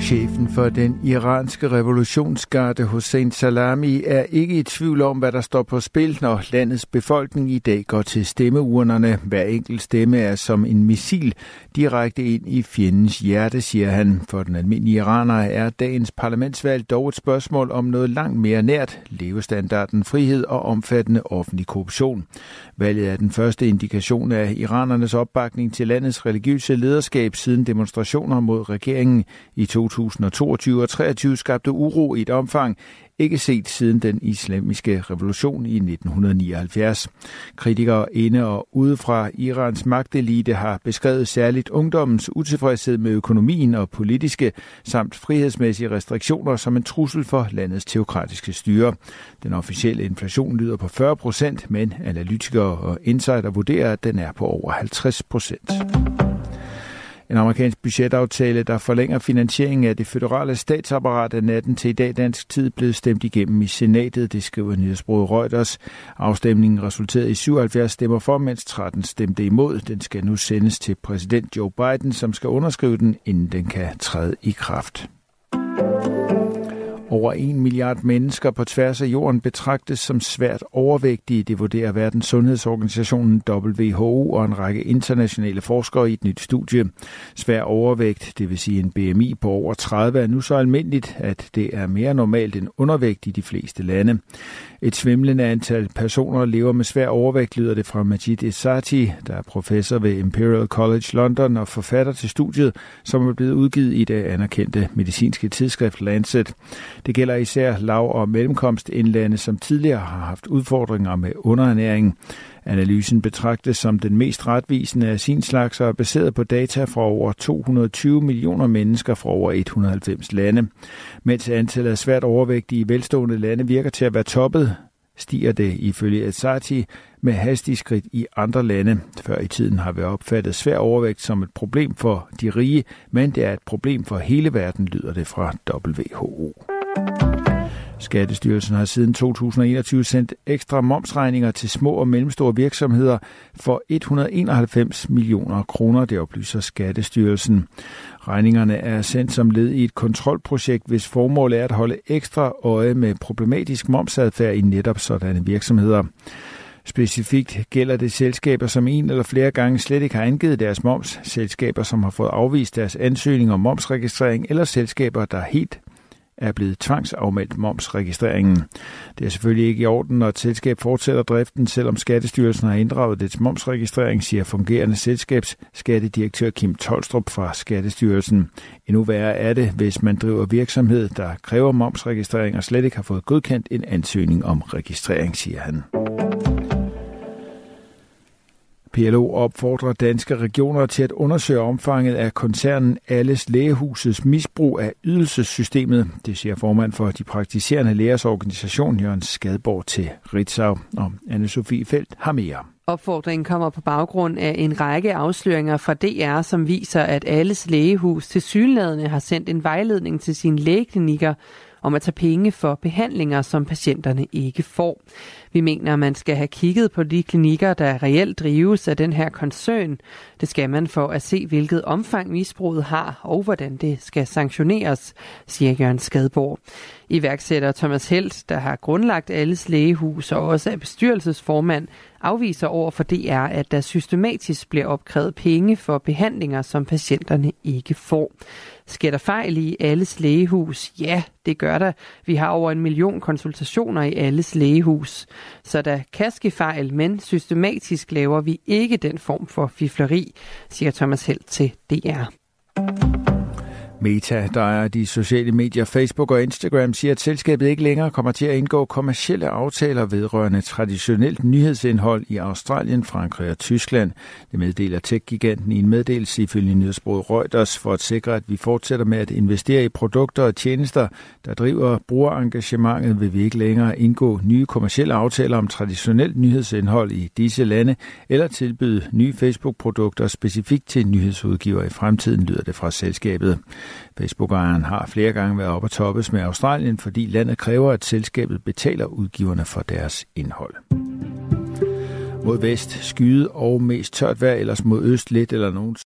Chefen for den iranske revolutionsgarde Hossein Salami er ikke i tvivl om, hvad der står på spil, når landets befolkning i dag går til stemmeurnerne. Hver enkelt stemme er som en missil direkte ind i fjendens hjerte, siger han. For den almindelige iraner er dagens parlamentsvalg dog et spørgsmål om noget langt mere nært, levestandarden, frihed og omfattende offentlig korruption. Valget er den første indikation af iranernes opbakning til landets religiøse lederskab siden demonstrationer mod regeringen i 2000 2022 og 2023 skabte uro i et omfang, ikke set siden den islamiske revolution i 1979. Kritikere inde og ude fra Irans magtelite har beskrevet særligt ungdommens utilfredshed med økonomien og politiske samt frihedsmæssige restriktioner som en trussel for landets teokratiske styre. Den officielle inflation lyder på 40 procent, men analytikere og insider vurderer, at den er på over 50 procent. En amerikansk budgetaftale, der forlænger finansieringen af det føderale statsapparat af natten til i dag dansk tid, blev stemt igennem i senatet, det skriver nyhedsbruget Reuters. Afstemningen resulterede i 77 stemmer for, mens 13 stemte imod. Den skal nu sendes til præsident Joe Biden, som skal underskrive den, inden den kan træde i kraft. Over en milliard mennesker på tværs af jorden betragtes som svært overvægtige, det vurderer Verdens Sundhedsorganisationen WHO og en række internationale forskere i et nyt studie. Svær overvægt, det vil sige en BMI på over 30, er nu så almindeligt, at det er mere normalt end undervægt i de fleste lande. Et svimlende antal personer lever med svær overvægt, lyder det fra Majid Esati, der er professor ved Imperial College London og forfatter til studiet, som er blevet udgivet i det anerkendte medicinske tidsskrift Lancet. Det gælder især lav- og mellemkomstindlande, som tidligere har haft udfordringer med underernæring. Analysen betragtes som den mest retvisende af sin slags og er baseret på data fra over 220 millioner mennesker fra over 190 lande. Mens antallet af svært overvægtige i velstående lande virker til at være toppet, stiger det ifølge Azati med hastig skridt i andre lande. Før i tiden har vi opfattet svær overvægt som et problem for de rige, men det er et problem for hele verden, lyder det fra WHO. Skattestyrelsen har siden 2021 sendt ekstra momsregninger til små og mellemstore virksomheder for 191 millioner kroner, det oplyser Skattestyrelsen. Regningerne er sendt som led i et kontrolprojekt, hvis formål er at holde ekstra øje med problematisk momsadfærd i netop sådanne virksomheder. Specifikt gælder det selskaber, som en eller flere gange slet ikke har angivet deres moms, selskaber, som har fået afvist deres ansøgning om momsregistrering, eller selskaber, der helt er blevet tvangsafmeldt momsregistreringen. Det er selvfølgelig ikke i orden, når et selskab fortsætter driften, selvom Skattestyrelsen har inddraget dets momsregistrering, siger fungerende selskabsskattedirektør Kim Tolstrup fra Skattestyrelsen. Endnu værre er det, hvis man driver virksomhed, der kræver momsregistrering og slet ikke har fået godkendt en ansøgning om registrering, siger han. PLO opfordrer danske regioner til at undersøge omfanget af koncernen Alles Lægehusets misbrug af ydelsessystemet. Det siger formand for de praktiserende lægers organisation, Jørgen Skadborg, til Ritzau. Og Anne-Sophie Felt har mere. Opfordringen kommer på baggrund af en række afsløringer fra DR, som viser, at Alles Lægehus til synlædende har sendt en vejledning til sine lægeklinikker om at tage penge for behandlinger, som patienterne ikke får. Vi mener, at man skal have kigget på de klinikker, der reelt drives af den her koncern. Det skal man for at se, hvilket omfang misbruget har, og hvordan det skal sanktioneres, siger Jørgen Skadborg. Iværksætter Thomas Helt, der har grundlagt alles lægehus og også er bestyrelsesformand, afviser over for DR, at der systematisk bliver opkrævet penge for behandlinger, som patienterne ikke får. Sker der fejl i alles lægehus? Ja, det gør der. Vi har over en million konsultationer i alles lægehus. Så der kan ske fejl, men systematisk laver vi ikke den form for fifleri, siger Thomas Helt til DR. Meta, der er de sociale medier Facebook og Instagram, siger, at selskabet ikke længere kommer til at indgå kommersielle aftaler vedrørende traditionelt nyhedsindhold i Australien, Frankrig og Tyskland. Det meddeler tech-giganten i en meddelelse ifølge nyhedsbruget Reuters for at sikre, at vi fortsætter med at investere i produkter og tjenester, der driver brugerengagementet, vil vi ikke længere indgå nye kommersielle aftaler om traditionelt nyhedsindhold i disse lande, eller tilbyde nye Facebook-produkter specifikt til nyhedsudgiver i fremtiden, lyder det fra selskabet. Facebook-ejeren har flere gange været op og toppes med Australien, fordi landet kræver, at selskabet betaler udgiverne for deres indhold. Mod vest skyde og mest tørt vejr, ellers mod øst lidt eller nogen